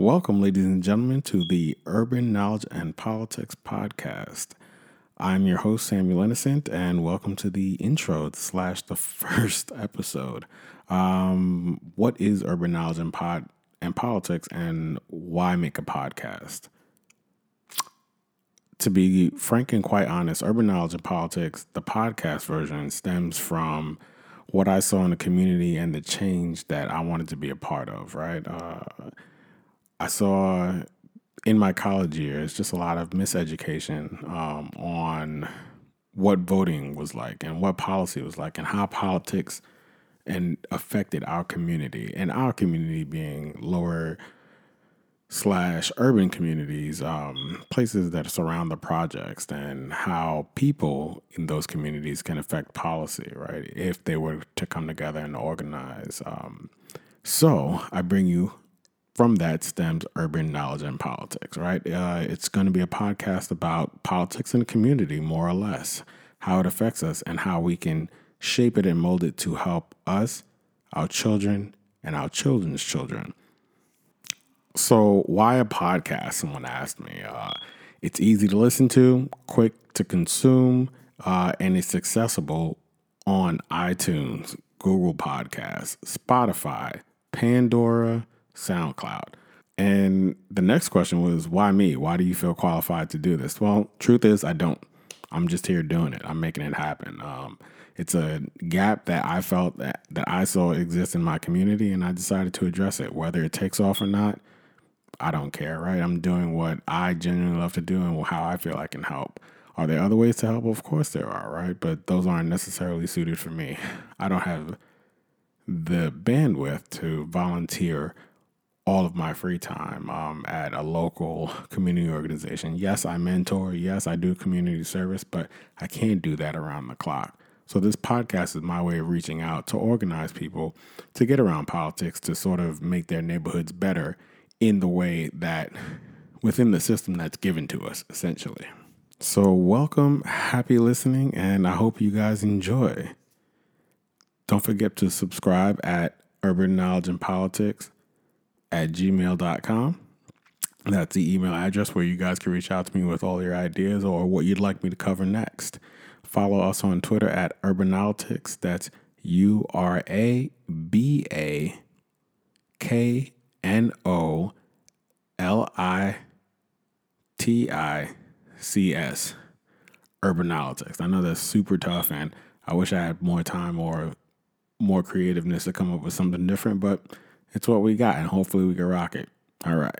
Welcome, ladies and gentlemen, to the Urban Knowledge and Politics Podcast. I'm your host, Samuel Innocent, and welcome to the intro slash the first episode. Um, what is urban knowledge and pod and politics, and why make a podcast? To be frank and quite honest, urban knowledge and politics, the podcast version, stems from what I saw in the community and the change that I wanted to be a part of. Right, uh, I saw in my college years just a lot of miseducation um, on what voting was like and what policy was like and how politics and affected our community and our community being lower slash urban communities um, places that surround the projects and how people in those communities can affect policy right if they were to come together and organize um, so i bring you from that stems urban knowledge and politics, right? Uh, it's going to be a podcast about politics in the community, more or less, how it affects us, and how we can shape it and mold it to help us, our children, and our children's children. So, why a podcast? Someone asked me. Uh, it's easy to listen to, quick to consume, uh, and it's accessible on iTunes, Google Podcasts, Spotify, Pandora, SoundCloud. And the next question was, why me? Why do you feel qualified to do this? Well, truth is, I don't. I'm just here doing it. I'm making it happen. Um, it's a gap that I felt that, that I saw exist in my community, and I decided to address it. Whether it takes off or not, I don't care, right? I'm doing what I genuinely love to do and how I feel I can help. Are there other ways to help? Of course there are, right? But those aren't necessarily suited for me. I don't have the bandwidth to volunteer all of my free time um, at a local community organization. Yes, I mentor. Yes, I do community service, but I can't do that around the clock. So, this podcast is my way of reaching out to organize people to get around politics to sort of make their neighborhoods better in the way that within the system that's given to us, essentially. So, welcome, happy listening, and I hope you guys enjoy. Don't forget to subscribe at Urban Knowledge and Politics at gmail.com. That's the email address where you guys can reach out to me with all your ideas or what you'd like me to cover next. Follow us on Twitter at Urbaknolitics. That's U R A B A K N O L I T I C S. Urbaknolitics. I know that's super tough, and I wish I had more time or more creativeness to come up with something different, but it's what we got, and hopefully we can rock it. All right.